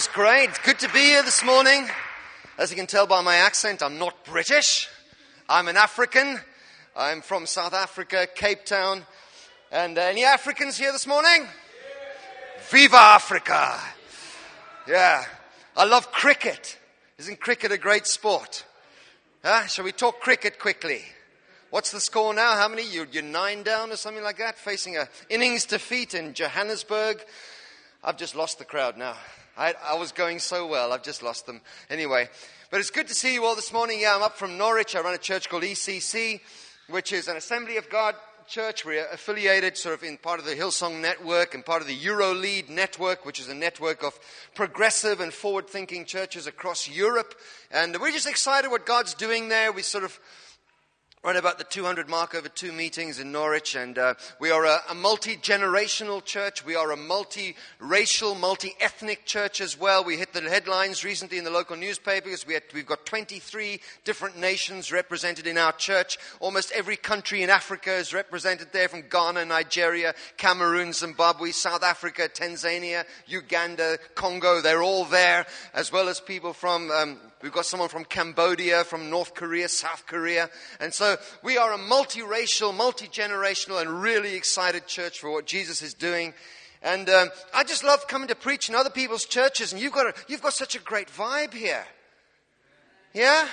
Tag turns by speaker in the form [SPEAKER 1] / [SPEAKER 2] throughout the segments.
[SPEAKER 1] was great. Good to be here this morning. As you can tell by my accent, I'm not British. I'm an African. I'm from South Africa, Cape Town. And uh, any Africans here this morning? Viva Africa! Yeah. I love cricket. Isn't cricket a great sport? Huh? Shall we talk cricket quickly? What's the score now? How many? You're, you're nine down or something like that, facing a innings defeat in Johannesburg. I've just lost the crowd now. I, I, was going so well, I've just lost them. Anyway, but it's good to see you all this morning. Yeah, I'm up from Norwich. I run a church called ECC, which is an Assembly of God church. We're affiliated sort of in part of the Hillsong network and part of the EuroLead network, which is a network of progressive and forward thinking churches across Europe. And we're just excited what God's doing there. We sort of Right about the 200 mark over two meetings in Norwich, and uh, we are a, a multi generational church. We are a multi racial, multi ethnic church as well. We hit the headlines recently in the local newspapers. We had, we've got 23 different nations represented in our church. Almost every country in Africa is represented there from Ghana, Nigeria, Cameroon, Zimbabwe, South Africa, Tanzania, Uganda, Congo. They're all there, as well as people from um, We've got someone from Cambodia, from North Korea, South Korea. And so we are a multiracial, multi-generational, and really excited church for what Jesus is doing. And um, I just love coming to preach in other people's churches, and you've got, a, you've got such a great vibe here. Yeah?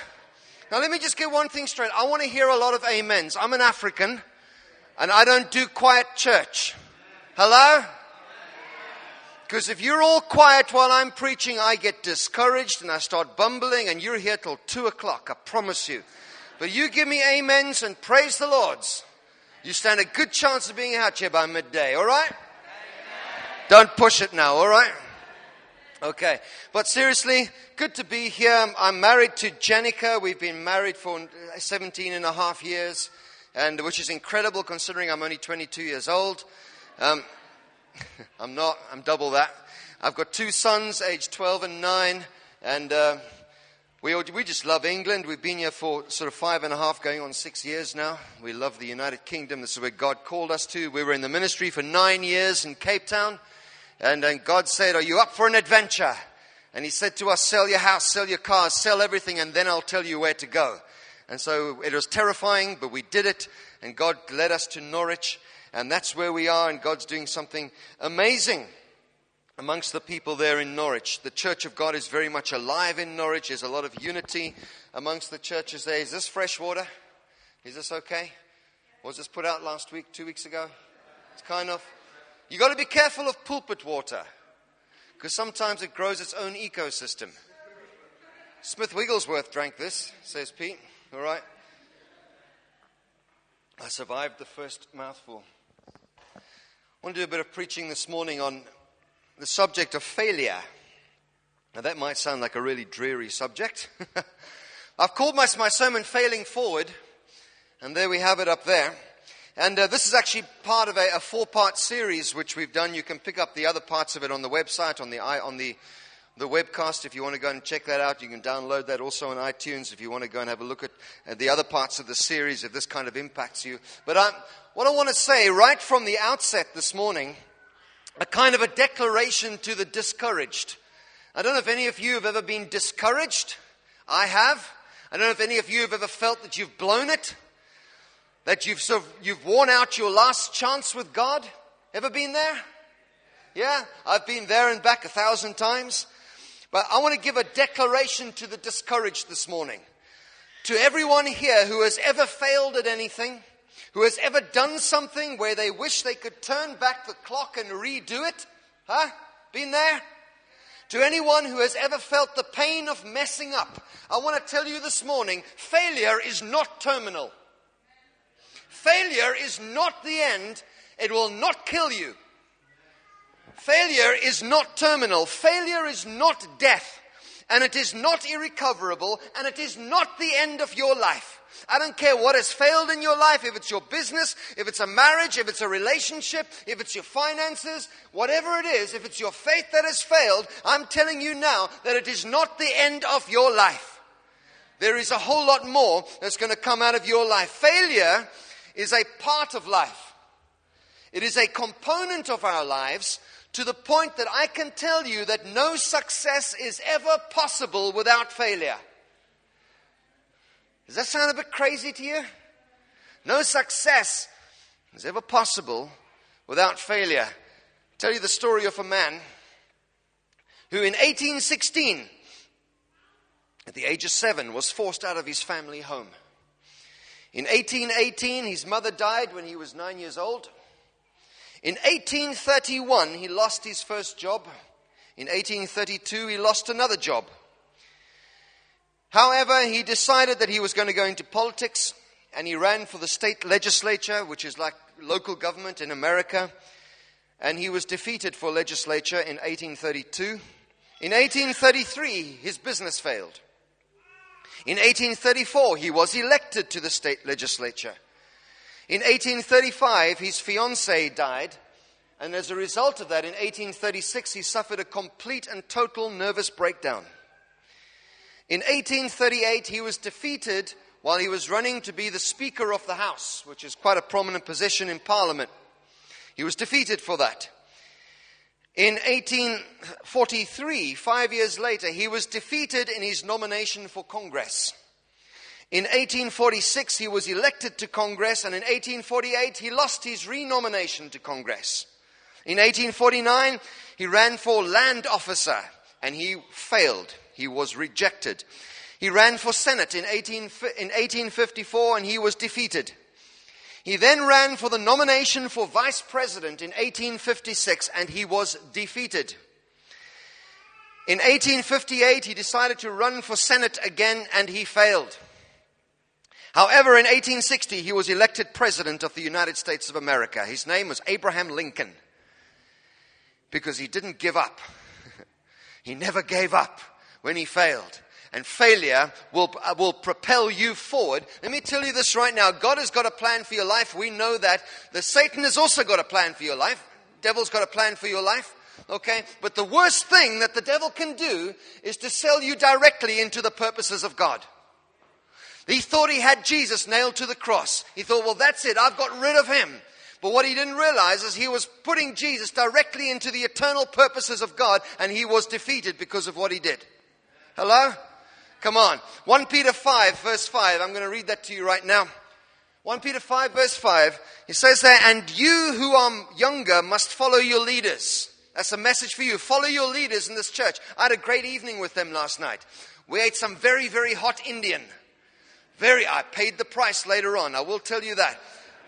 [SPEAKER 1] Now let me just get one thing straight. I want to hear a lot of amens. I'm an African, and I don't do quiet church. Hello? Because if you're all quiet while I'm preaching, I get discouraged and I start bumbling, and you're here till two o'clock, I promise you. But you give me amens and praise the Lord's. You stand a good chance of being out here by midday, all right? Don't push it now, all right? Okay. But seriously, good to be here. I'm married to Jenica. We've been married for 17 and a half years, and which is incredible considering I'm only 22 years old. Um, I'm not, I'm double that. I've got two sons, aged 12 and 9, and uh, we, we just love England. We've been here for sort of five and a half, going on six years now. We love the United Kingdom. This is where God called us to. We were in the ministry for nine years in Cape Town, and, and God said, Are you up for an adventure? And He said to us, Sell your house, sell your cars, sell everything, and then I'll tell you where to go. And so it was terrifying, but we did it, and God led us to Norwich. And that's where we are, and God's doing something amazing amongst the people there in Norwich. The Church of God is very much alive in Norwich. There's a lot of unity amongst the churches there. Is this fresh water? Is this okay? Was this put out last week, two weeks ago? It's kind of. You've got to be careful of pulpit water because sometimes it grows its own ecosystem. Smith Wigglesworth drank this, says Pete. All right. I survived the first mouthful. I want to do a bit of preaching this morning on the subject of failure. Now, that might sound like a really dreary subject. I've called my, my sermon Failing Forward, and there we have it up there. And uh, this is actually part of a, a four part series which we've done. You can pick up the other parts of it on the website, on the, on the the webcast. If you want to go and check that out, you can download that also on iTunes. If you want to go and have a look at, at the other parts of the series, if this kind of impacts you. But um, what I want to say right from the outset this morning, a kind of a declaration to the discouraged. I don't know if any of you have ever been discouraged. I have. I don't know if any of you have ever felt that you've blown it, that you've sort of, you've worn out your last chance with God. Ever been there? Yeah, I've been there and back a thousand times. But I want to give a declaration to the discouraged this morning. To everyone here who has ever failed at anything, who has ever done something where they wish they could turn back the clock and redo it, huh? Been there? To anyone who has ever felt the pain of messing up, I want to tell you this morning failure is not terminal. Failure is not the end, it will not kill you. Failure is not terminal. Failure is not death. And it is not irrecoverable. And it is not the end of your life. I don't care what has failed in your life, if it's your business, if it's a marriage, if it's a relationship, if it's your finances, whatever it is, if it's your faith that has failed, I'm telling you now that it is not the end of your life. There is a whole lot more that's going to come out of your life. Failure is a part of life. It is a component of our lives to the point that I can tell you that no success is ever possible without failure. Does that sound a bit crazy to you? No success is ever possible without failure. I'll tell you the story of a man who in 1816, at the age of seven, was forced out of his family home. In 1818, his mother died when he was nine years old. In 1831, he lost his first job. In 1832, he lost another job. However, he decided that he was going to go into politics and he ran for the state legislature, which is like local government in America. And he was defeated for legislature in 1832. In 1833, his business failed. In 1834, he was elected to the state legislature. In 1835, his fiancee died, and as a result of that, in 1836, he suffered a complete and total nervous breakdown. In 1838, he was defeated while he was running to be the Speaker of the House, which is quite a prominent position in Parliament. He was defeated for that. In 1843, five years later, he was defeated in his nomination for Congress. In 1846, he was elected to Congress, and in 1848, he lost his renomination to Congress. In 1849, he ran for land officer, and he failed. He was rejected. He ran for Senate in, 18, in 1854, and he was defeated. He then ran for the nomination for vice president in 1856, and he was defeated. In 1858, he decided to run for Senate again, and he failed. However, in 1860, he was elected President of the United States of America. His name was Abraham Lincoln because he didn't give up. he never gave up when he failed. And failure will, uh, will propel you forward. Let me tell you this right now. God has got a plan for your life. We know that. The Satan has also got a plan for your life. Devil's got a plan for your life. Okay? But the worst thing that the devil can do is to sell you directly into the purposes of God. He thought he had Jesus nailed to the cross. He thought, well, that's it. I've got rid of him. But what he didn't realize is he was putting Jesus directly into the eternal purposes of God, and he was defeated because of what he did. Hello? Come on. 1 Peter 5, verse 5. I'm going to read that to you right now. 1 Peter 5, verse 5. He says there, And you who are younger must follow your leaders. That's a message for you. Follow your leaders in this church. I had a great evening with them last night. We ate some very, very hot Indian. Very, I paid the price later on. I will tell you that.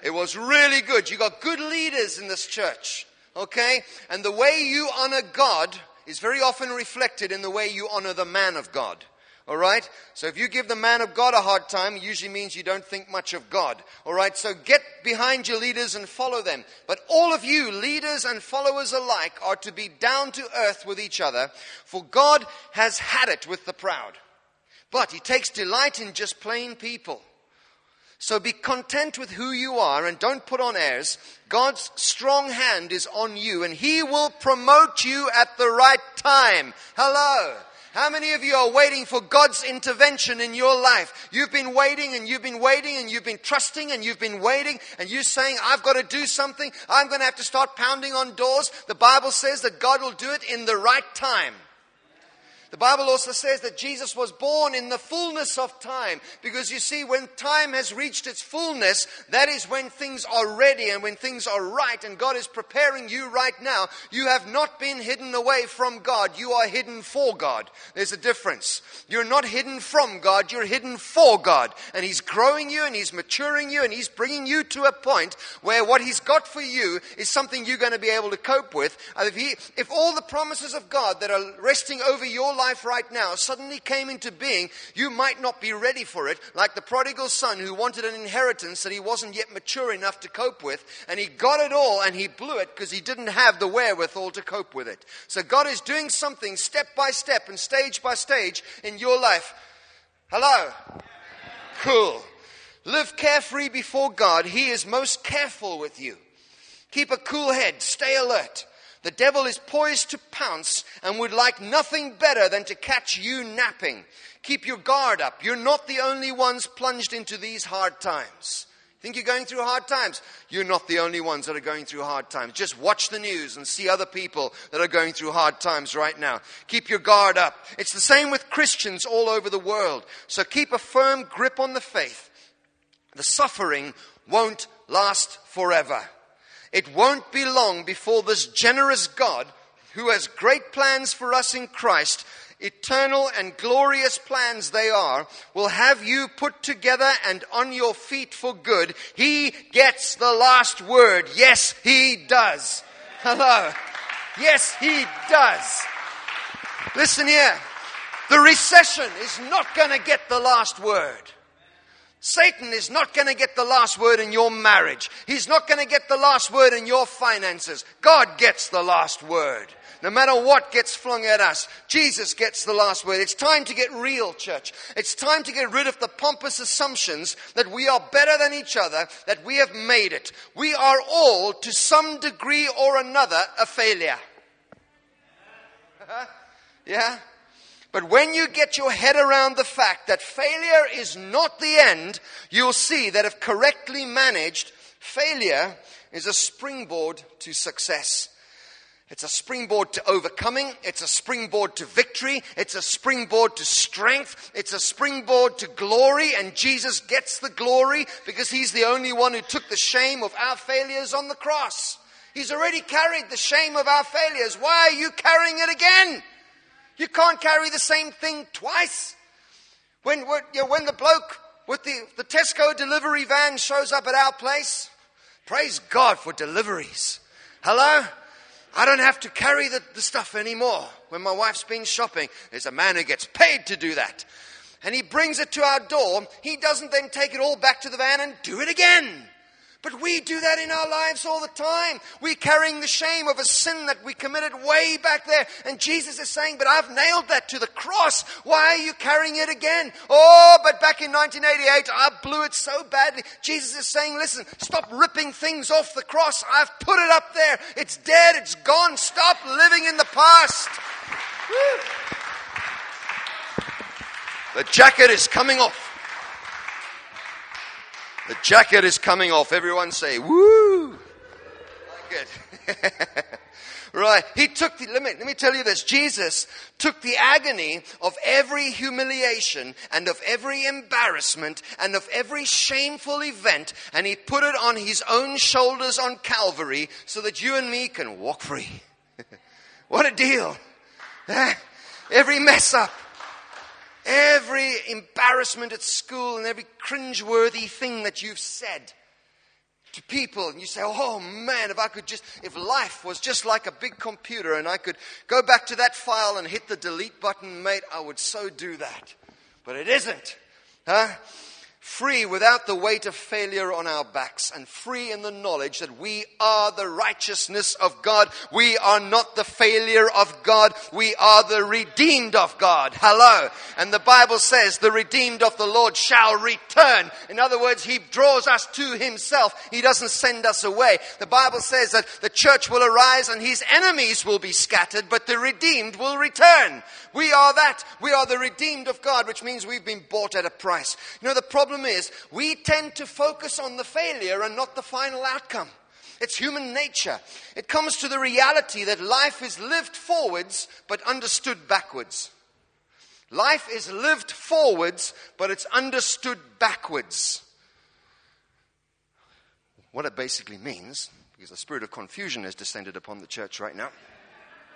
[SPEAKER 1] It was really good. You got good leaders in this church. Okay? And the way you honor God is very often reflected in the way you honor the man of God. All right? So if you give the man of God a hard time, it usually means you don't think much of God. All right? So get behind your leaders and follow them. But all of you, leaders and followers alike, are to be down to earth with each other, for God has had it with the proud. But he takes delight in just plain people. So be content with who you are and don't put on airs. God's strong hand is on you and he will promote you at the right time. Hello. How many of you are waiting for God's intervention in your life? You've been waiting and you've been waiting and you've been trusting and you've been waiting and you're saying, I've got to do something. I'm going to have to start pounding on doors. The Bible says that God will do it in the right time. The Bible also says that Jesus was born in the fullness of time. Because you see, when time has reached its fullness, that is when things are ready and when things are right, and God is preparing you right now. You have not been hidden away from God, you are hidden for God. There's a difference. You're not hidden from God, you're hidden for God. And He's growing you and He's maturing you and He's bringing you to a point where what He's got for you is something you're going to be able to cope with. And if, he, if all the promises of God that are resting over your life right now suddenly came into being, you might not be ready for it, like the prodigal son who wanted an inheritance that he wasn't yet mature enough to cope with, and he got it all and he blew it because he didn't have the wherewithal to cope with it. So God is doing something step by step and stage by stage in your life. Hello? Cool. Live carefree before God. He is most careful with you. Keep a cool head. Stay alert. The devil is poised to pounce and would like nothing better than to catch you napping. Keep your guard up. You're not the only ones plunged into these hard times. Think you're going through hard times? You're not the only ones that are going through hard times. Just watch the news and see other people that are going through hard times right now. Keep your guard up. It's the same with Christians all over the world. So keep a firm grip on the faith. The suffering won't last forever. It won't be long before this generous God, who has great plans for us in Christ, eternal and glorious plans they are, will have you put together and on your feet for good. He gets the last word. Yes, he does. Hello. Yes, he does. Listen here. The recession is not going to get the last word. Satan is not going to get the last word in your marriage. He's not going to get the last word in your finances. God gets the last word. No matter what gets flung at us, Jesus gets the last word. It's time to get real, church. It's time to get rid of the pompous assumptions that we are better than each other, that we have made it. We are all, to some degree or another, a failure. yeah? But when you get your head around the fact that failure is not the end, you'll see that if correctly managed, failure is a springboard to success. It's a springboard to overcoming. It's a springboard to victory. It's a springboard to strength. It's a springboard to glory. And Jesus gets the glory because he's the only one who took the shame of our failures on the cross. He's already carried the shame of our failures. Why are you carrying it again? You can't carry the same thing twice. When, when, you know, when the bloke with the, the Tesco delivery van shows up at our place, praise God for deliveries. Hello? I don't have to carry the, the stuff anymore. When my wife's been shopping, there's a man who gets paid to do that. And he brings it to our door. He doesn't then take it all back to the van and do it again. But we do that in our lives all the time. We're carrying the shame of a sin that we committed way back there. And Jesus is saying, but I've nailed that to the cross. Why are you carrying it again? Oh, but back in 1988, I blew it so badly. Jesus is saying, listen, stop ripping things off the cross. I've put it up there. It's dead. It's gone. Stop living in the past. Woo. The jacket is coming off. The jacket is coming off. Everyone say, woo. Good. right. He took the, let me, let me tell you this. Jesus took the agony of every humiliation and of every embarrassment and of every shameful event and he put it on his own shoulders on Calvary so that you and me can walk free. what a deal. Eh? Every mess up Every embarrassment at school and every cringeworthy thing that you've said to people, and you say, Oh man, if I could just, if life was just like a big computer and I could go back to that file and hit the delete button, mate, I would so do that. But it isn't. Huh? Free without the weight of failure on our backs, and free in the knowledge that we are the righteousness of God. We are not the failure of God. We are the redeemed of God. Hello. And the Bible says the redeemed of the Lord shall return. In other words, He draws us to Himself. He doesn't send us away. The Bible says that the church will arise and His enemies will be scattered, but the redeemed will return. We are that. We are the redeemed of God, which means we've been bought at a price. You know, the problem is we tend to focus on the failure and not the final outcome. It's human nature. It comes to the reality that life is lived forwards but understood backwards. Life is lived forwards but it's understood backwards. What it basically means, because the spirit of confusion has descended upon the church right now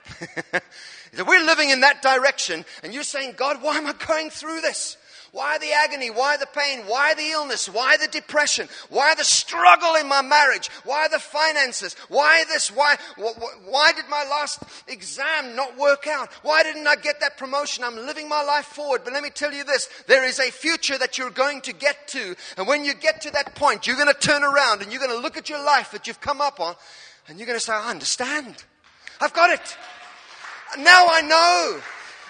[SPEAKER 1] that we're living in that direction, and you're saying, God, why am I going through this? Why the agony? Why the pain? Why the illness? Why the depression? Why the struggle in my marriage? Why the finances? Why this? Why, why did my last exam not work out? Why didn't I get that promotion? I'm living my life forward. But let me tell you this there is a future that you're going to get to. And when you get to that point, you're going to turn around and you're going to look at your life that you've come up on and you're going to say, I understand. I've got it. Now I know.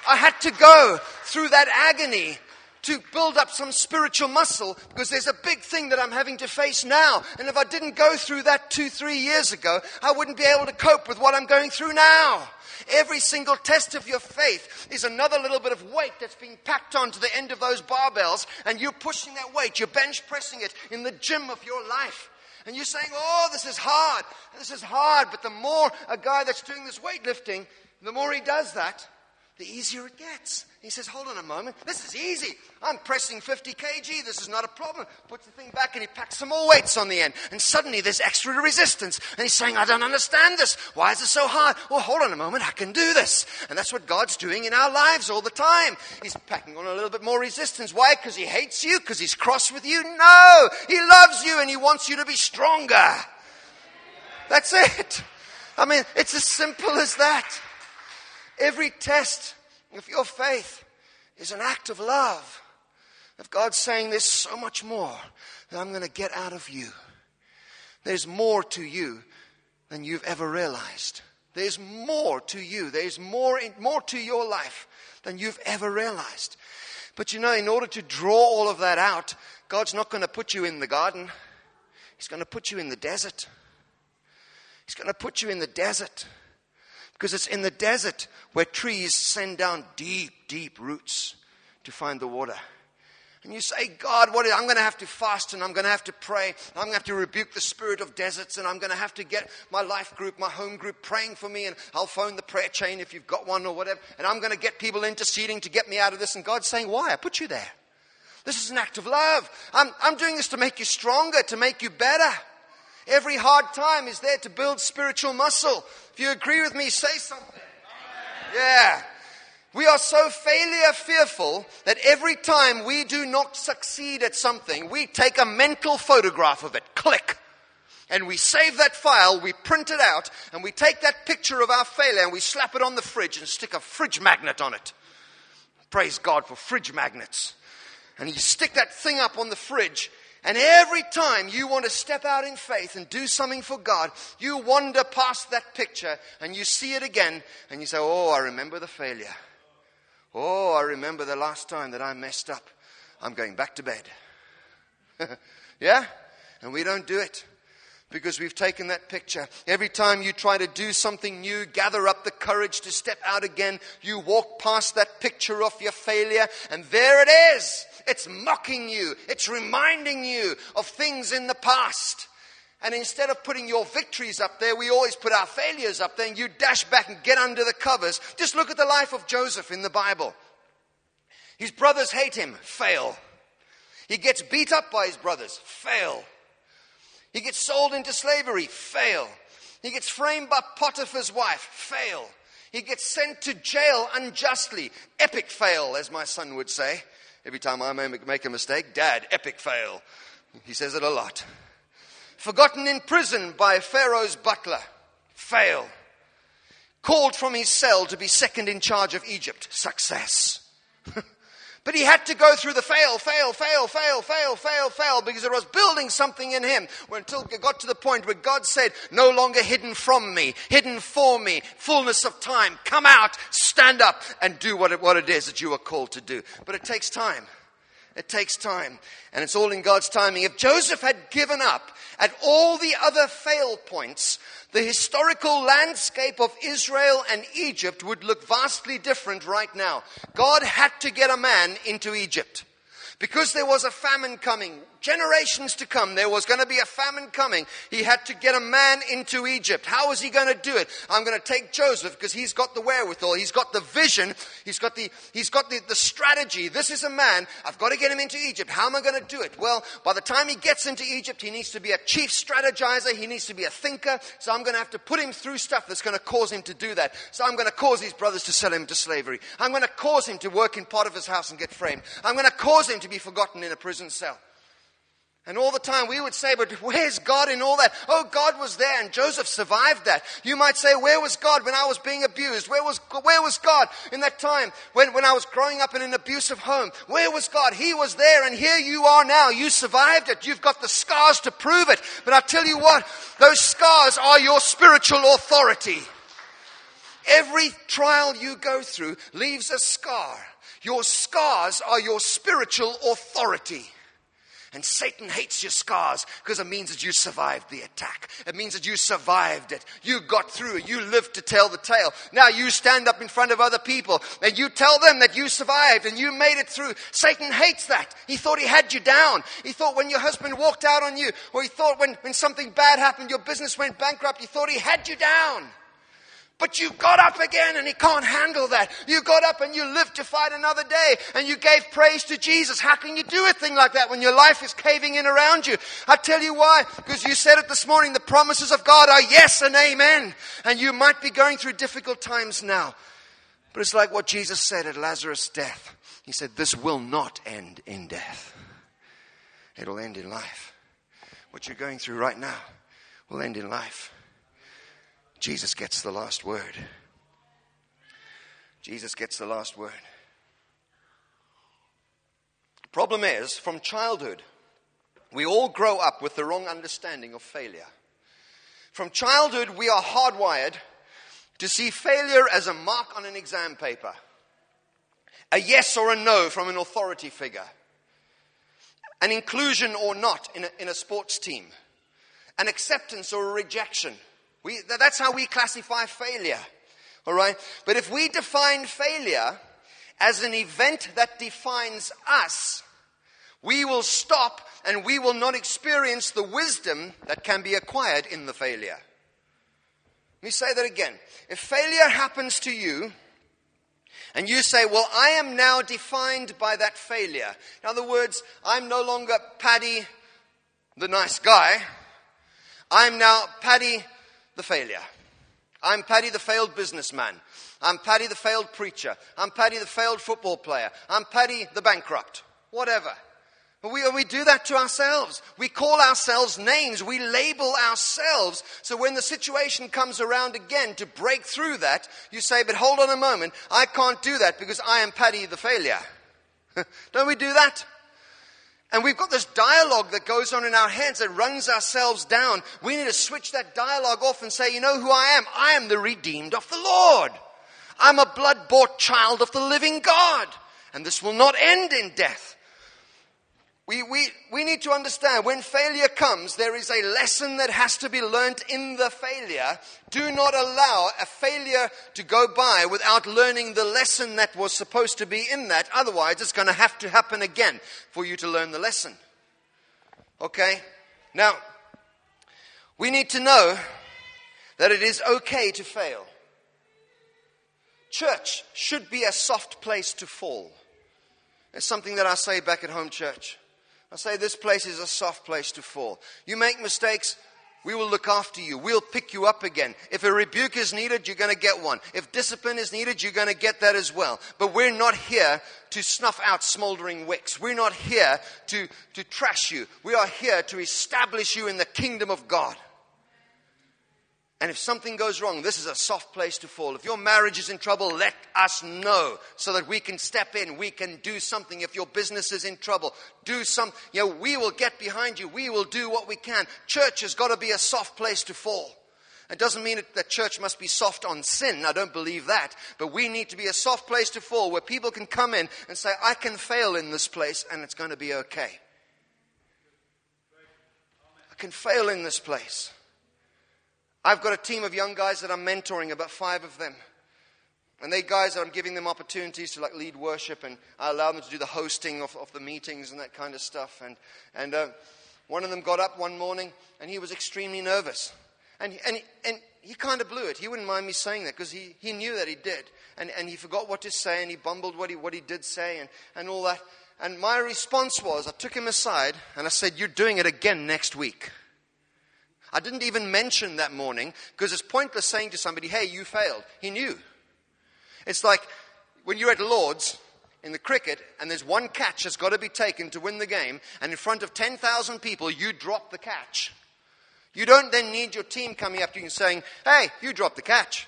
[SPEAKER 1] I had to go through that agony to build up some spiritual muscle because there's a big thing that I'm having to face now. And if I didn't go through that two, three years ago, I wouldn't be able to cope with what I'm going through now. Every single test of your faith is another little bit of weight that's being packed onto the end of those barbells, and you're pushing that weight, you're bench pressing it in the gym of your life. And you're saying, Oh, this is hard. This is hard. But the more a guy that's doing this weightlifting, the more he does that, the easier it gets. He says, Hold on a moment. This is easy. I'm pressing 50 kg. This is not a problem. Puts the thing back and he packs some more weights on the end. And suddenly there's extra resistance. And he's saying, I don't understand this. Why is it so hard? Well, hold on a moment. I can do this. And that's what God's doing in our lives all the time. He's packing on a little bit more resistance. Why? Because he hates you? Because he's cross with you? No. He loves you and he wants you to be stronger. That's it. I mean, it's as simple as that. Every test of your faith is an act of love. Of God saying, There's so much more that I'm going to get out of you. There's more to you than you've ever realized. There's more to you. There's more, in, more to your life than you've ever realized. But you know, in order to draw all of that out, God's not going to put you in the garden. He's going to put you in the desert. He's going to put you in the desert. Because it's in the desert where trees send down deep, deep roots to find the water. And you say, God, what is, I'm going to have to fast and I'm going to have to pray. I'm going to have to rebuke the spirit of deserts and I'm going to have to get my life group, my home group praying for me and I'll phone the prayer chain if you've got one or whatever. And I'm going to get people interceding to get me out of this. And God's saying, why? I put you there. This is an act of love. I'm, I'm doing this to make you stronger, to make you better. Every hard time is there to build spiritual muscle. If you agree with me, say something. Yeah. We are so failure fearful that every time we do not succeed at something, we take a mental photograph of it, click, and we save that file, we print it out, and we take that picture of our failure and we slap it on the fridge and stick a fridge magnet on it. Praise God for fridge magnets. And you stick that thing up on the fridge, and every time you want to step out in faith and do something for God, you wander past that picture and you see it again and you say, Oh, I remember the failure. Oh, I remember the last time that I messed up. I'm going back to bed. yeah? And we don't do it because we've taken that picture. Every time you try to do something new, gather up the courage to step out again, you walk past that picture of your failure, and there it is. It's mocking you. It's reminding you of things in the past. And instead of putting your victories up there, we always put our failures up there and you dash back and get under the covers. Just look at the life of Joseph in the Bible. His brothers hate him, fail. He gets beat up by his brothers, fail. He gets sold into slavery, fail. He gets framed by Potiphar's wife, fail. He gets sent to jail unjustly, epic fail, as my son would say. Every time I make a mistake, Dad, epic fail. He says it a lot. Forgotten in prison by Pharaoh's butler, fail. Called from his cell to be second in charge of Egypt, success. But he had to go through the fail, fail, fail, fail, fail, fail, fail, because it was building something in him until it got to the point where God said, no longer hidden from me, hidden for me, fullness of time, come out, stand up, and do what it, what it is that you are called to do. But it takes time. It takes time. And it's all in God's timing. If Joseph had given up at all the other fail points, the historical landscape of Israel and Egypt would look vastly different right now. God had to get a man into Egypt. Because there was a famine coming, generations to come, there was going to be a famine coming. He had to get a man into Egypt. How was he going to do it? I'm going to take Joseph because he's got the wherewithal, he's got the vision, he's got the, he's got the, the strategy. This is a man, I've got to get him into Egypt. How am I going to do it? Well, by the time he gets into Egypt, he needs to be a chief strategizer, he needs to be a thinker. So I'm going to have to put him through stuff that's going to cause him to do that. So I'm going to cause his brothers to sell him to slavery. I'm going to cause him to work in Potiphar's house and get framed. I'm going to cause him to be forgotten in a prison cell. And all the time we would say, but where's God in all that? Oh, God was there and Joseph survived that. You might say, where was God when I was being abused? Where was, where was God in that time when, when I was growing up in an abusive home? Where was God? He was there and here you are now. You survived it. You've got the scars to prove it. But I tell you what, those scars are your spiritual authority. Every trial you go through leaves a scar. Your scars are your spiritual authority. And Satan hates your scars because it means that you survived the attack. It means that you survived it. You got through. You lived to tell the tale. Now you stand up in front of other people and you tell them that you survived and you made it through. Satan hates that. He thought he had you down. He thought when your husband walked out on you or he thought when, when something bad happened, your business went bankrupt, he thought he had you down. But you got up again and he can't handle that. You got up and you lived to fight another day and you gave praise to Jesus. How can you do a thing like that when your life is caving in around you? I tell you why. Because you said it this morning. The promises of God are yes and amen. And you might be going through difficult times now. But it's like what Jesus said at Lazarus' death. He said, This will not end in death, it'll end in life. What you're going through right now will end in life. Jesus gets the last word. Jesus gets the last word. Problem is, from childhood, we all grow up with the wrong understanding of failure. From childhood, we are hardwired to see failure as a mark on an exam paper, a yes or a no from an authority figure, an inclusion or not in a, in a sports team, an acceptance or a rejection we, that's how we classify failure. All right? But if we define failure as an event that defines us, we will stop and we will not experience the wisdom that can be acquired in the failure. Let me say that again. If failure happens to you, and you say, Well, I am now defined by that failure. In other words, I'm no longer Paddy, the nice guy. I'm now Paddy, the failure. I'm Paddy the failed businessman. I'm Paddy the failed preacher. I'm Paddy the failed football player. I'm Paddy the bankrupt. Whatever. But we, we do that to ourselves. We call ourselves names. We label ourselves. So when the situation comes around again to break through that, you say, but hold on a moment. I can't do that because I am Paddy the failure. Don't we do that? And we've got this dialogue that goes on in our heads that runs ourselves down. We need to switch that dialogue off and say, you know who I am? I am the redeemed of the Lord. I'm a blood bought child of the living God. And this will not end in death. We, we, we need to understand when failure comes, there is a lesson that has to be learnt in the failure. Do not allow a failure to go by without learning the lesson that was supposed to be in that. Otherwise, it's going to have to happen again for you to learn the lesson. Okay? Now, we need to know that it is okay to fail. Church should be a soft place to fall. It's something that I say back at home church. I say this place is a soft place to fall. You make mistakes, we will look after you. We'll pick you up again. If a rebuke is needed, you're going to get one. If discipline is needed, you're going to get that as well. But we're not here to snuff out smoldering wicks. We're not here to, to trash you. We are here to establish you in the kingdom of God. And if something goes wrong, this is a soft place to fall. If your marriage is in trouble, let us know so that we can step in. We can do something. If your business is in trouble, do something. You know, we will get behind you. We will do what we can. Church has got to be a soft place to fall. It doesn't mean that church must be soft on sin. I don't believe that. But we need to be a soft place to fall where people can come in and say, I can fail in this place and it's going to be okay. I can fail in this place. I've got a team of young guys that I'm mentoring, about five of them. And they guys, I'm giving them opportunities to like lead worship, and I allow them to do the hosting of, of the meetings and that kind of stuff. And, and uh, one of them got up one morning, and he was extremely nervous. And, and, and he kind of blew it. He wouldn't mind me saying that because he, he knew that he did. And, and he forgot what to say, and he bumbled what he, what he did say, and, and all that. And my response was, I took him aside, and I said, You're doing it again next week. I didn't even mention that morning because it's pointless saying to somebody, hey, you failed. He knew. It's like when you're at Lord's in the cricket and there's one catch that's got to be taken to win the game, and in front of 10,000 people, you drop the catch. You don't then need your team coming up to you and saying, hey, you dropped the catch.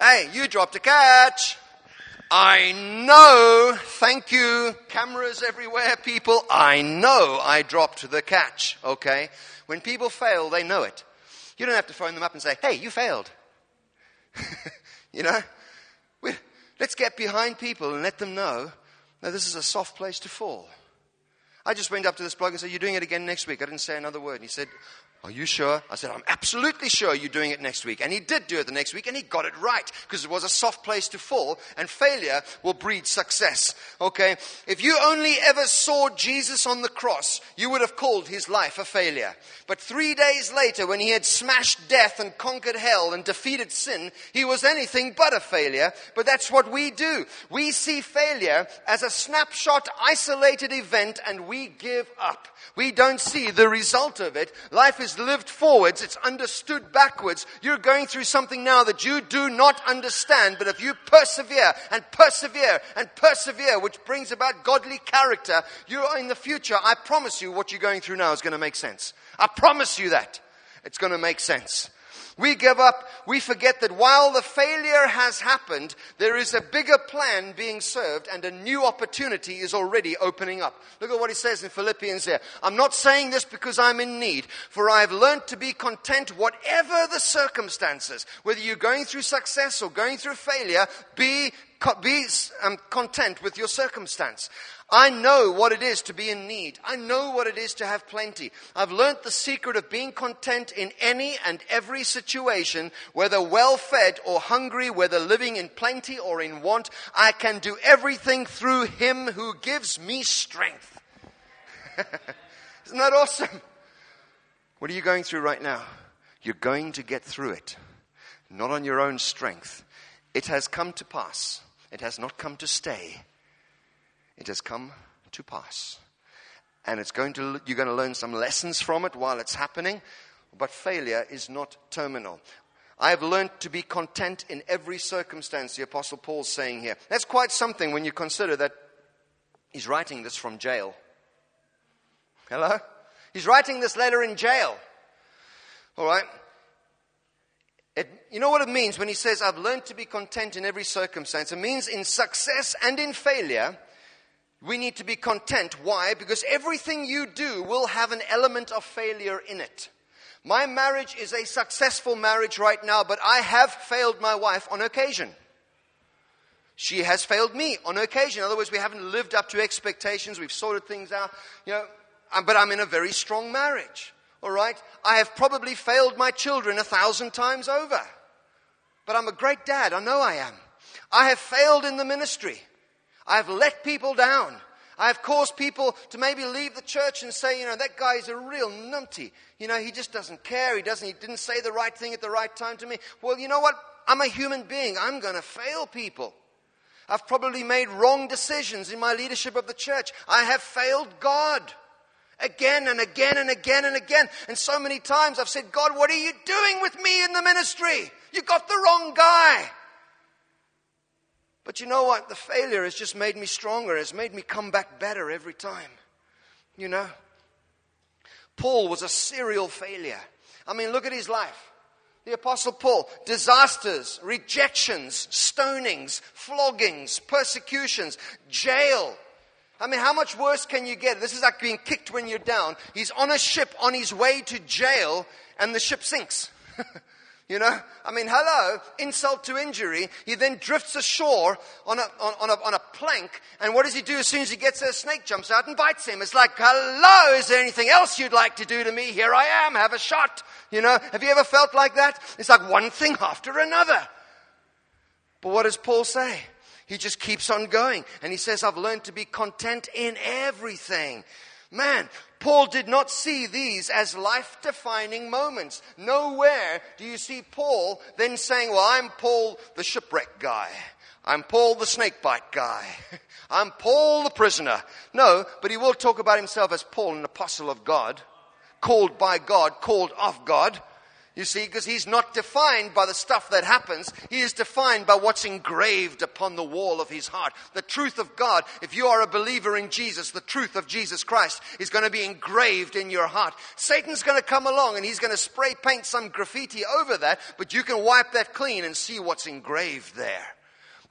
[SPEAKER 1] Hey, you dropped a catch. I know, thank you, cameras everywhere, people. I know I dropped the catch, okay? When people fail, they know it. You don't have to phone them up and say, hey, you failed. you know? We, let's get behind people and let them know that this is a soft place to fall. I just went up to this bloke and said, You're doing it again next week. I didn't say another word. And he said, are you sure? I said, I'm absolutely sure you're doing it next week. And he did do it the next week and he got it right because it was a soft place to fall and failure will breed success. Okay? If you only ever saw Jesus on the cross, you would have called his life a failure. But three days later, when he had smashed death and conquered hell and defeated sin, he was anything but a failure. But that's what we do. We see failure as a snapshot, isolated event and we give up. We don't see the result of it. Life is lived forwards. It's understood backwards. You're going through something now that you do not understand, but if you persevere and persevere and persevere, which brings about godly character, you're in the future. I promise you what you're going through now is going to make sense. I promise you that. It's going to make sense. We give up. We forget that while the failure has happened, there is a bigger plan being served and a new opportunity is already opening up. Look at what he says in Philippians here. I'm not saying this because I'm in need, for I've learned to be content whatever the circumstances. Whether you're going through success or going through failure, be be um, content with your circumstance. I know what it is to be in need. I know what it is to have plenty. I've learnt the secret of being content in any and every situation, whether well fed or hungry, whether living in plenty or in want. I can do everything through Him who gives me strength. Isn't that awesome? What are you going through right now? You're going to get through it, not on your own strength. It has come to pass. It has not come to stay. It has come to pass. And it's going to, you're going to learn some lessons from it while it's happening, but failure is not terminal. I have learned to be content in every circumstance, the Apostle Paul's saying here. That's quite something when you consider that he's writing this from jail. Hello? He's writing this letter in jail. All right? It, you know what it means when he says, I've learned to be content in every circumstance? It means in success and in failure, we need to be content. Why? Because everything you do will have an element of failure in it. My marriage is a successful marriage right now, but I have failed my wife on occasion. She has failed me on occasion. In other words, we haven't lived up to expectations. We've sorted things out. You know, uh, but I'm in a very strong marriage. All right? I have probably failed my children a thousand times over. But I'm a great dad. I know I am. I have failed in the ministry. I have let people down. I have caused people to maybe leave the church and say, you know, that guy is a real numpty. You know, he just doesn't care. He doesn't, he didn't say the right thing at the right time to me. Well, you know what? I'm a human being. I'm going to fail people. I've probably made wrong decisions in my leadership of the church. I have failed God again and again and again and again. And so many times I've said, God, what are you doing with me in the ministry? You got the wrong guy. But you know what? The failure has just made me stronger, has made me come back better every time. You know? Paul was a serial failure. I mean, look at his life. The Apostle Paul, disasters, rejections, stonings, floggings, persecutions, jail, I mean, how much worse can you get? This is like being kicked when you're down. He's on a ship on his way to jail and the ship sinks. you know? I mean, hello, insult to injury. He then drifts ashore on a, on, on, a, on a plank. And what does he do as soon as he gets there? A snake jumps out and bites him. It's like, hello, is there anything else you'd like to do to me? Here I am, have a shot. You know? Have you ever felt like that? It's like one thing after another. But what does Paul say? He just keeps on going. And he says, I've learned to be content in everything. Man, Paul did not see these as life defining moments. Nowhere do you see Paul then saying, Well, I'm Paul the shipwreck guy. I'm Paul the snakebite guy. I'm Paul the prisoner. No, but he will talk about himself as Paul, an apostle of God, called by God, called of God. You see, because he's not defined by the stuff that happens. He is defined by what's engraved upon the wall of his heart. The truth of God, if you are a believer in Jesus, the truth of Jesus Christ is going to be engraved in your heart. Satan's going to come along and he's going to spray paint some graffiti over that, but you can wipe that clean and see what's engraved there.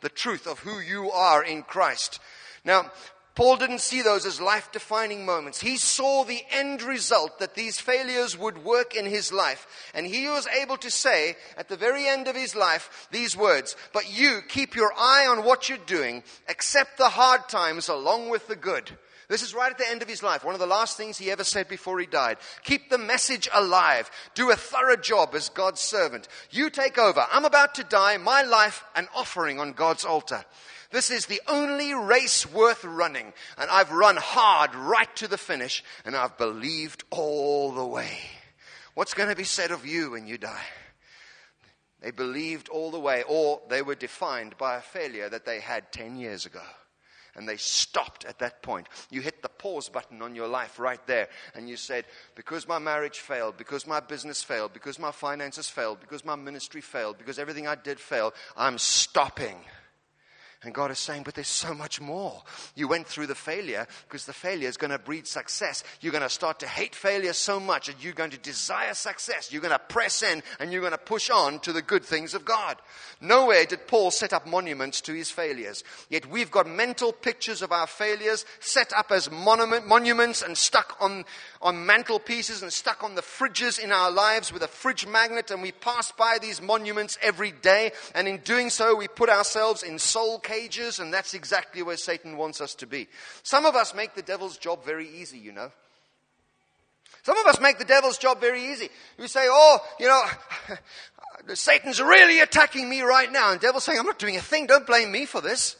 [SPEAKER 1] The truth of who you are in Christ. Now, Paul didn't see those as life defining moments. He saw the end result that these failures would work in his life. And he was able to say at the very end of his life these words, But you keep your eye on what you're doing, accept the hard times along with the good. This is right at the end of his life. One of the last things he ever said before he died. Keep the message alive. Do a thorough job as God's servant. You take over. I'm about to die. My life, an offering on God's altar. This is the only race worth running. And I've run hard right to the finish, and I've believed all the way. What's going to be said of you when you die? They believed all the way, or they were defined by a failure that they had 10 years ago. And they stopped at that point. You hit the pause button on your life right there. And you said, Because my marriage failed, because my business failed, because my finances failed, because my ministry failed, because everything I did failed, I'm stopping. And God is saying, but there's so much more. You went through the failure because the failure is going to breed success. You're going to start to hate failure so much that you're going to desire success. You're going to press in and you're going to push on to the good things of God. Nowhere did Paul set up monuments to his failures. Yet we've got mental pictures of our failures set up as monument, monuments and stuck on, on mantelpieces and stuck on the fridges in our lives with a fridge magnet. And we pass by these monuments every day. And in doing so, we put ourselves in soul cages, and that's exactly where Satan wants us to be. Some of us make the devil's job very easy, you know. Some of us make the devil's job very easy. We say, oh, you know, Satan's really attacking me right now. And devil's saying, I'm not doing a thing. Don't blame me for this.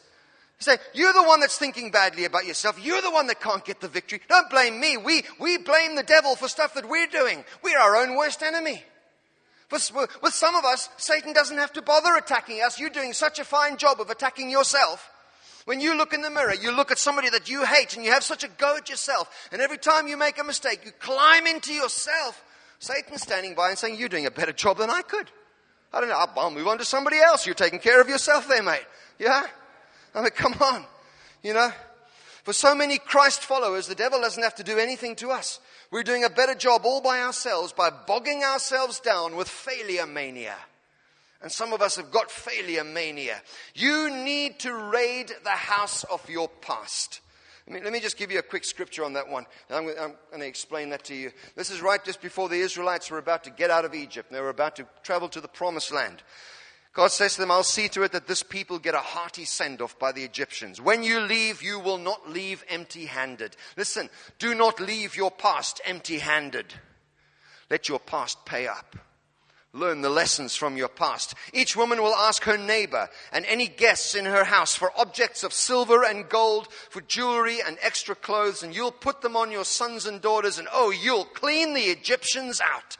[SPEAKER 1] You say, you're the one that's thinking badly about yourself. You're the one that can't get the victory. Don't blame me. We, we blame the devil for stuff that we're doing. We're our own worst enemy. With, with some of us, Satan doesn't have to bother attacking us. You're doing such a fine job of attacking yourself. When you look in the mirror, you look at somebody that you hate and you have such a go at yourself. And every time you make a mistake, you climb into yourself. Satan's standing by and saying, You're doing a better job than I could. I don't know. I'll, move on to somebody else. You're taking care of yourself there, mate. Yeah? I mean, come on. You know? For so many Christ followers, the devil doesn't have to do anything to us. We're doing a better job all by ourselves by bogging ourselves down with failure mania. And some of us have got failure mania. You need to raid the house of your past. I mean, let me just give you a quick scripture on that one. I'm, I'm going to explain that to you. This is right just before the Israelites were about to get out of Egypt. They were about to travel to the promised land. God says to them, I'll see to it that this people get a hearty send off by the Egyptians. When you leave, you will not leave empty handed. Listen, do not leave your past empty handed. Let your past pay up. Learn the lessons from your past. Each woman will ask her neighbor and any guests in her house for objects of silver and gold, for jewelry and extra clothes, and you'll put them on your sons and daughters, and oh, you'll clean the Egyptians out.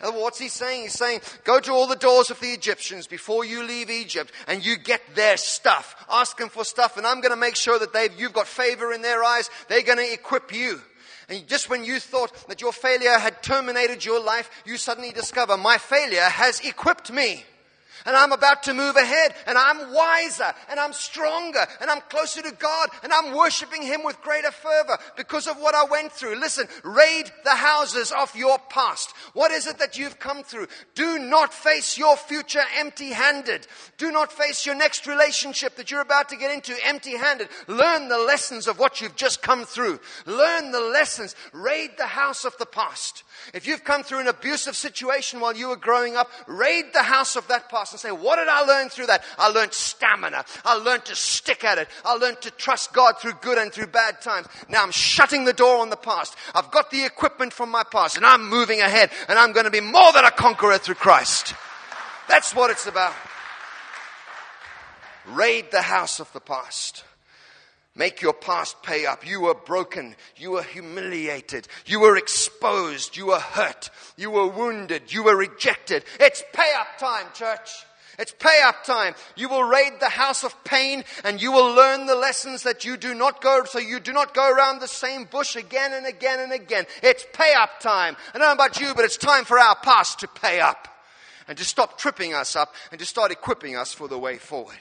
[SPEAKER 1] What's he saying? He's saying, go to all the doors of the Egyptians before you leave Egypt and you get their stuff. Ask them for stuff and I'm going to make sure that they've, you've got favor in their eyes. They're going to equip you. And just when you thought that your failure had terminated your life, you suddenly discover my failure has equipped me and I'm about to move ahead and I'm wiser and I'm stronger and I'm closer to God and I'm worshiping Him with greater fervor because of what I went through. Listen, raid the houses of your past. What is it that you've come through? Do not face your future empty handed. Do not face your next relationship that you're about to get into empty handed. Learn the lessons of what you've just come through. Learn the lessons. Raid the house of the past. If you've come through an abusive situation while you were growing up, raid the house of that past and say, what did I learn through that? I learned stamina. I learned to stick at it. I learned to trust God through good and through bad times. Now I'm shutting the door on the past. I've got the equipment from my past and I'm moving ahead and I'm going to be more than a conqueror through Christ. That's what it's about. Raid the house of the past. Make your past pay up. You were broken. You were humiliated. You were exposed. You were hurt. You were wounded. You were rejected. It's pay up time, church. It's pay up time. You will raid the house of pain and you will learn the lessons that you do not go, so you do not go around the same bush again and again and again. It's pay up time. I don't know about you, but it's time for our past to pay up and to stop tripping us up and to start equipping us for the way forward.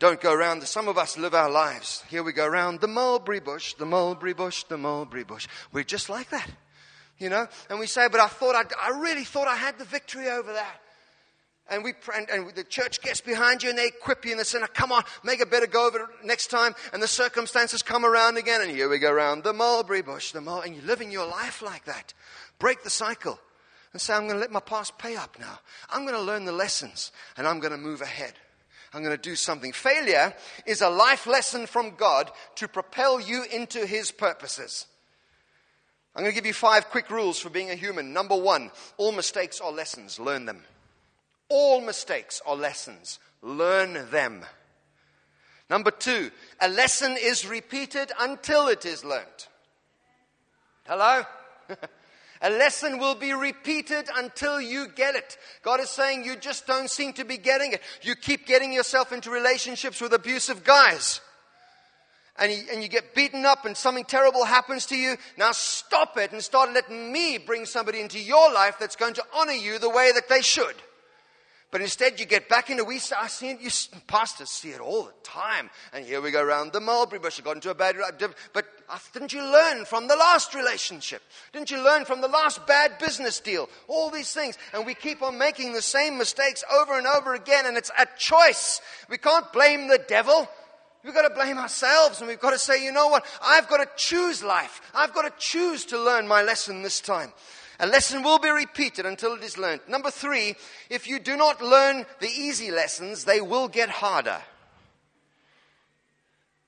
[SPEAKER 1] Don't go around. Some of us live our lives. Here we go around the mulberry bush, the mulberry bush, the mulberry bush. We're just like that, you know. And we say, "But I thought I, I really thought I had the victory over that." and we and, and, the church gets behind you and they equip you and they say, "Come on, make a better go of it next time." And the circumstances come around again, and here we go around the mulberry bush, the mul- and you're living your life like that. Break the cycle and say, "I'm going to let my past pay up now. I'm going to learn the lessons, and I'm going to move ahead." I'm going to do something. Failure is a life lesson from God to propel you into His purposes. I'm going to give you five quick rules for being a human. Number one, all mistakes are lessons. Learn them. All mistakes are lessons. Learn them. Number two, a lesson is repeated until it is learned. Hello? a lesson will be repeated until you get it. God is saying you just don't seem to be getting it. You keep getting yourself into relationships with abusive guys. And you, and you get beaten up and something terrible happens to you. Now stop it and start letting me bring somebody into your life that's going to honor you the way that they should. But instead, you get back into we. See it. You pastors see it all the time. And here we go around the mulberry bush. I got into a bad. But uh, didn't you learn from the last relationship? Didn't you learn from the last bad business deal? All these things, and we keep on making the same mistakes over and over again. And it's a choice. We can't blame the devil. We've got to blame ourselves and we've got to say, you know what? I've got to choose life. I've got to choose to learn my lesson this time. A lesson will be repeated until it is learned. Number three, if you do not learn the easy lessons, they will get harder.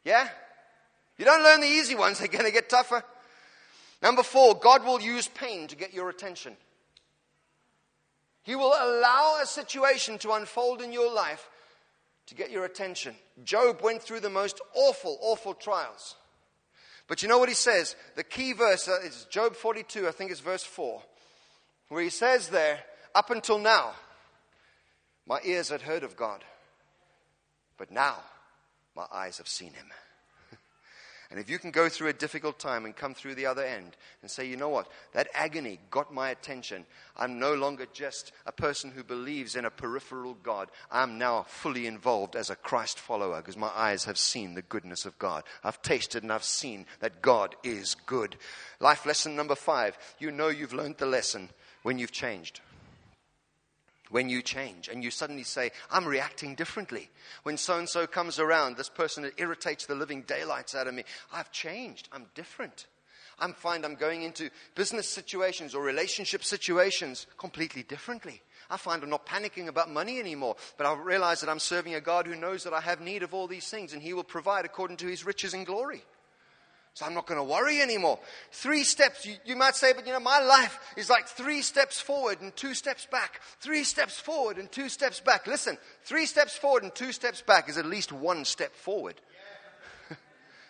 [SPEAKER 1] Yeah? You don't learn the easy ones, they're going to get tougher. Number four, God will use pain to get your attention. He will allow a situation to unfold in your life to get your attention. Job went through the most awful, awful trials. But you know what he says? The key verse uh, is Job 42, I think it's verse 4, where he says there, Up until now, my ears had heard of God, but now my eyes have seen him. And if you can go through a difficult time and come through the other end and say, you know what, that agony got my attention. I'm no longer just a person who believes in a peripheral God. I'm now fully involved as a Christ follower because my eyes have seen the goodness of God. I've tasted and I've seen that God is good. Life lesson number five you know you've learned the lesson when you've changed when you change and you suddenly say, I'm reacting differently. When so and so comes around, this person that irritates the living daylights out of me, I've changed. I'm different. I find I'm going into business situations or relationship situations completely differently. I find I'm not panicking about money anymore, but I realize that I'm serving a God who knows that I have need of all these things and He will provide according to His riches and glory. So I'm not going to worry anymore. Three steps, you, you, might say, but you know, my life is like three steps forward and two steps back. Three steps forward and two steps back. Listen, three steps forward and two steps back is at least one step forward.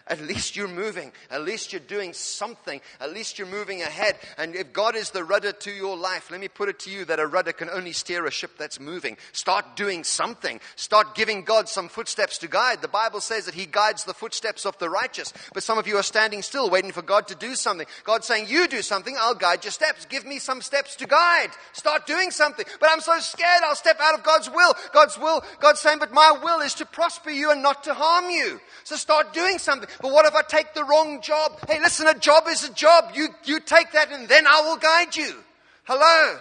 [SPEAKER 1] At least you're moving. At least you're doing something. At least you're moving ahead. And if God is the rudder to your life, let me put it to you that a rudder can only steer a ship that's moving. Start doing something. Start giving God some footsteps to guide. The Bible says that He guides the footsteps of the righteous. But some of you are standing still waiting for God to do something. God's saying, You do something, I'll guide your steps. Give me some steps to guide. Start doing something. But I'm so scared I'll step out of God's will. God's will, God's saying, But my will is to prosper you and not to harm you. So start doing something. But what if I take the wrong job? Hey, listen, a job is a job. You, you take that and then I will guide you. Hello?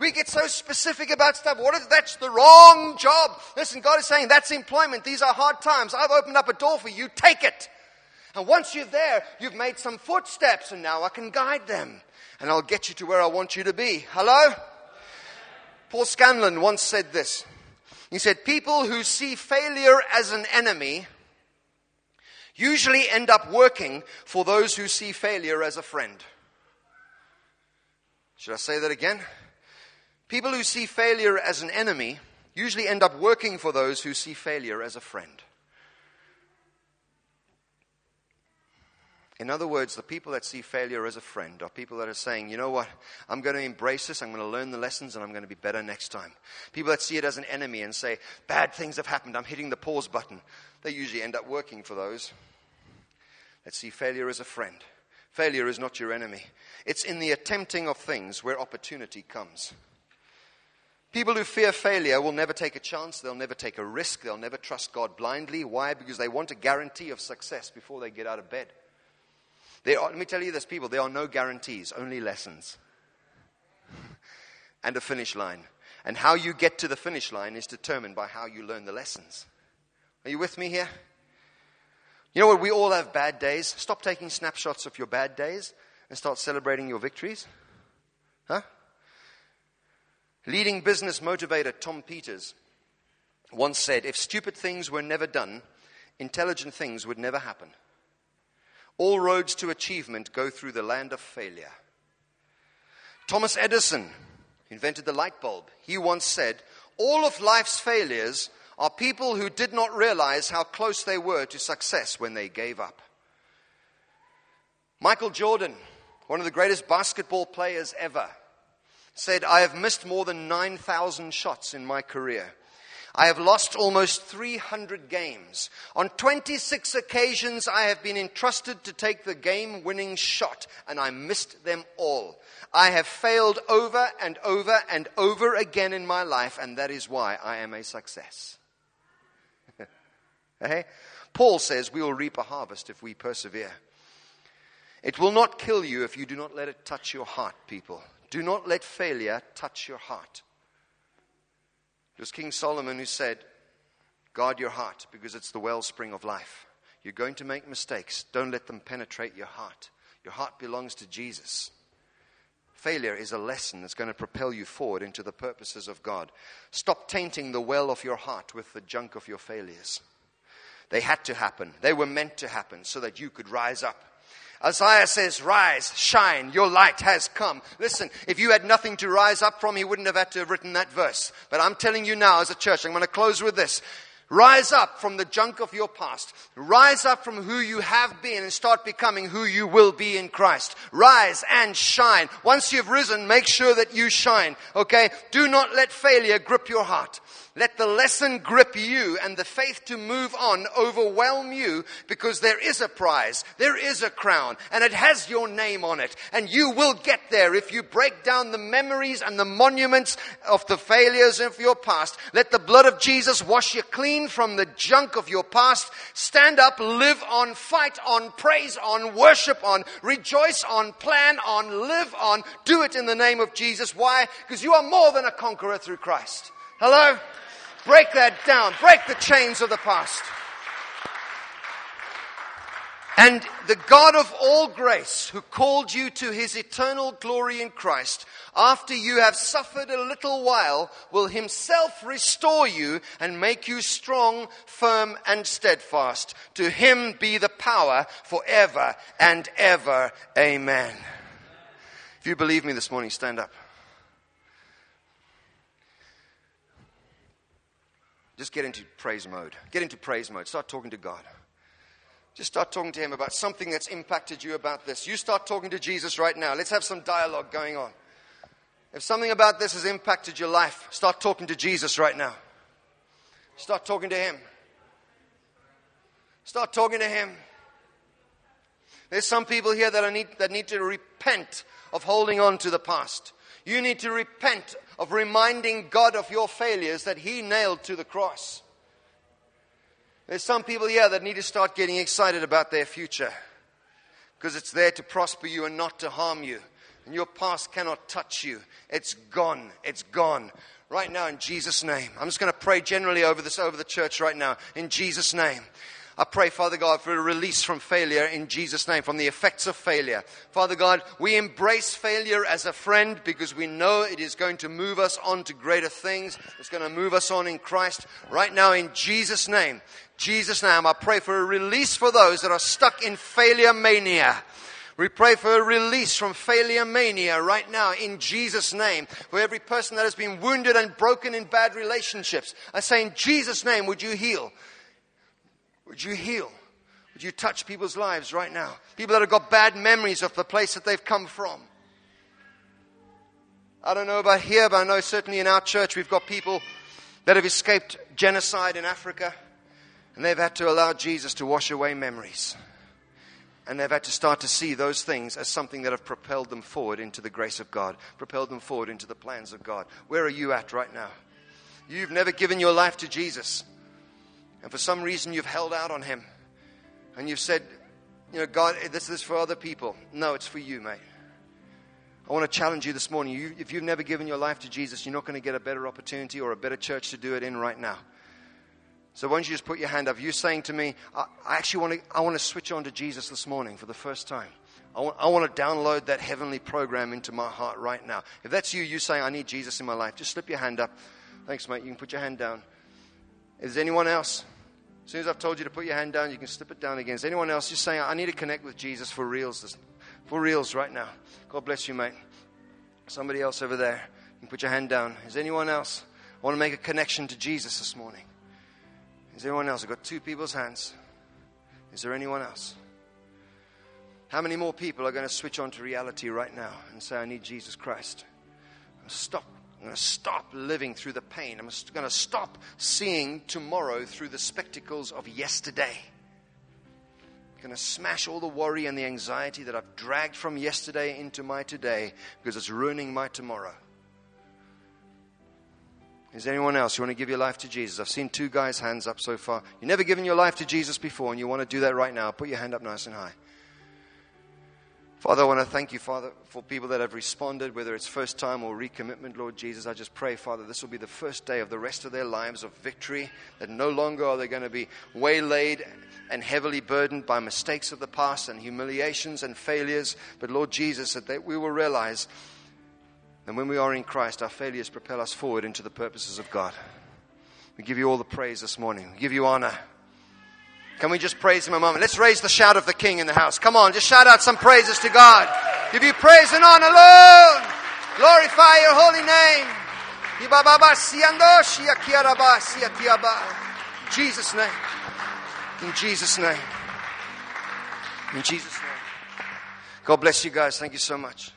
[SPEAKER 1] We get so specific about stuff. What if that's the wrong job? Listen, God is saying that's employment. These are hard times. I've opened up a door for you. Take it. And once you're there, you've made some footsteps and now I can guide them. And I'll get you to where I want you to be. Hello? Paul Scanlon once said this. He said, People who see failure as an enemy usually end up working for those who see failure as a friend. Should I say that again? People who see failure as an enemy usually end up working for those who see failure as a friend. In other words, the people that see failure as a friend are people that are saying, you know what, I'm going to embrace this, I'm going to learn the lessons, and I'm going to be better next time. People that see it as an enemy and say, bad things have happened, I'm hitting the pause button, they usually end up working for those that see failure as a friend. Failure is not your enemy, it's in the attempting of things where opportunity comes. People who fear failure will never take a chance, they'll never take a risk, they'll never trust God blindly. Why? Because they want a guarantee of success before they get out of bed. Are, let me tell you this, people, there are no guarantees, only lessons and a finish line. And how you get to the finish line is determined by how you learn the lessons. Are you with me here? You know what? We all have bad days. Stop taking snapshots of your bad days and start celebrating your victories. Huh? Leading business motivator Tom Peters once said if stupid things were never done, intelligent things would never happen. All roads to achievement go through the land of failure. Thomas Edison invented the light bulb. He once said, All of life's failures are people who did not realize how close they were to success when they gave up. Michael Jordan, one of the greatest basketball players ever, said, I have missed more than 9,000 shots in my career. I have lost almost 300 games. On 26 occasions, I have been entrusted to take the game winning shot, and I missed them all. I have failed over and over and over again in my life, and that is why I am a success. Hey? Paul says we will reap a harvest if we persevere. It will not kill you if you do not let it touch your heart, people. Do not let failure touch your heart. It was King Solomon who said, Guard your heart because it's the wellspring of life. You're going to make mistakes. Don't let them penetrate your heart. Your heart belongs to Jesus. Failure is a lesson that's going to propel you forward into the purposes of God. Stop tainting the well of your heart with the junk of your failures. They had to happen, they were meant to happen so that you could rise up Isaiah says, Rise, shine, your light has come. Listen, if you had nothing to rise up from, he wouldn't have had to have written that verse. But I'm telling you now, as a church, I'm going to close with this. Rise up from the junk of your past. Rise up from who you have been and start becoming who you will be in Christ. Rise and shine. Once you've risen, make sure that you shine. Okay? Do not let failure grip your heart. Let the lesson grip you and the faith to move on overwhelm you because there is a prize, there is a crown, and it has your name on it. And you will get there if you break down the memories and the monuments of the failures of your past. Let the blood of Jesus wash you clean from the junk of your past. Stand up, live on, fight on, praise on, worship on, rejoice on, plan on, live on. Do it in the name of Jesus. Why? Because you are more than a conqueror through Christ. Hello? Break that down. Break the chains of the past. And the God of all grace, who called you to his eternal glory in Christ, after you have suffered a little while, will himself restore you and make you strong, firm, and steadfast. To him be the power forever and ever. Amen. If you believe me this morning, stand up. Just get into praise mode. Get into praise mode. Start talking to God. Just start talking to Him about something that's impacted you about this. You start talking to Jesus right now. Let's have some dialogue going on. If something about this has impacted your life, start talking to Jesus right now. Start talking to Him. Start talking to Him. There's some people here that, need, that need to repent of holding on to the past. You need to repent of reminding God of your failures that He nailed to the cross. There's some people here that need to start getting excited about their future because it's there to prosper you and not to harm you. And your past cannot touch you. It's gone. It's gone. Right now, in Jesus' name. I'm just going to pray generally over this, over the church right now. In Jesus' name. I pray, Father God, for a release from failure in Jesus' name, from the effects of failure. Father God, we embrace failure as a friend because we know it is going to move us on to greater things. It's going to move us on in Christ. Right now, in Jesus' name, Jesus' name, I pray for a release for those that are stuck in failure mania. We pray for a release from failure mania right now in Jesus' name. For every person that has been wounded and broken in bad relationships, I say in Jesus' name, would you heal? Would you heal? Would you touch people's lives right now? People that have got bad memories of the place that they've come from. I don't know about here, but I know certainly in our church we've got people that have escaped genocide in Africa and they've had to allow Jesus to wash away memories. And they've had to start to see those things as something that have propelled them forward into the grace of God, propelled them forward into the plans of God. Where are you at right now? You've never given your life to Jesus. And for some reason, you've held out on Him. And you've said, you know, God, this is for other people. No, it's for you, mate. I want to challenge you this morning. You, if you've never given your life to Jesus, you're not going to get a better opportunity or a better church to do it in right now. So why don't you just put your hand up? You're saying to me, I, I actually want to, I want to switch on to Jesus this morning for the first time. I want, I want to download that heavenly program into my heart right now. If that's you, you saying, I need Jesus in my life, just slip your hand up. Thanks, mate. You can put your hand down. Is anyone else? As soon as I've told you to put your hand down, you can slip it down again. Is anyone else just saying, I need to connect with Jesus for reals, for reals right now? God bless you, mate. Somebody else over there, you can put your hand down. Is anyone else? I want to make a connection to Jesus this morning. Is there anyone else? I've got two people's hands. Is there anyone else? How many more people are going to switch on to reality right now and say, I need Jesus Christ? Stop I'm going to stop living through the pain. I'm going to stop seeing tomorrow through the spectacles of yesterday. I'm going to smash all the worry and the anxiety that I've dragged from yesterday into my today because it's ruining my tomorrow. Is anyone else? You want to give your life to Jesus? I've seen two guys' hands up so far. You've never given your life to Jesus before and you want to do that right now. Put your hand up nice and high. Father, I want to thank you, Father, for people that have responded, whether it's first time or recommitment, Lord Jesus. I just pray, Father, this will be the first day of the rest of their lives of victory, that no longer are they going to be waylaid and heavily burdened by mistakes of the past and humiliations and failures, but Lord Jesus, that they, we will realize that when we are in Christ, our failures propel us forward into the purposes of God. We give you all the praise this morning. We give you honor. Can we just praise Him a moment? Let's raise the shout of the King in the house. Come on, just shout out some praises to God. Give you praise and honor, Lord. Glorify your holy name. Jesus' name. In Jesus' name. In Jesus' name. God bless you guys. Thank you so much.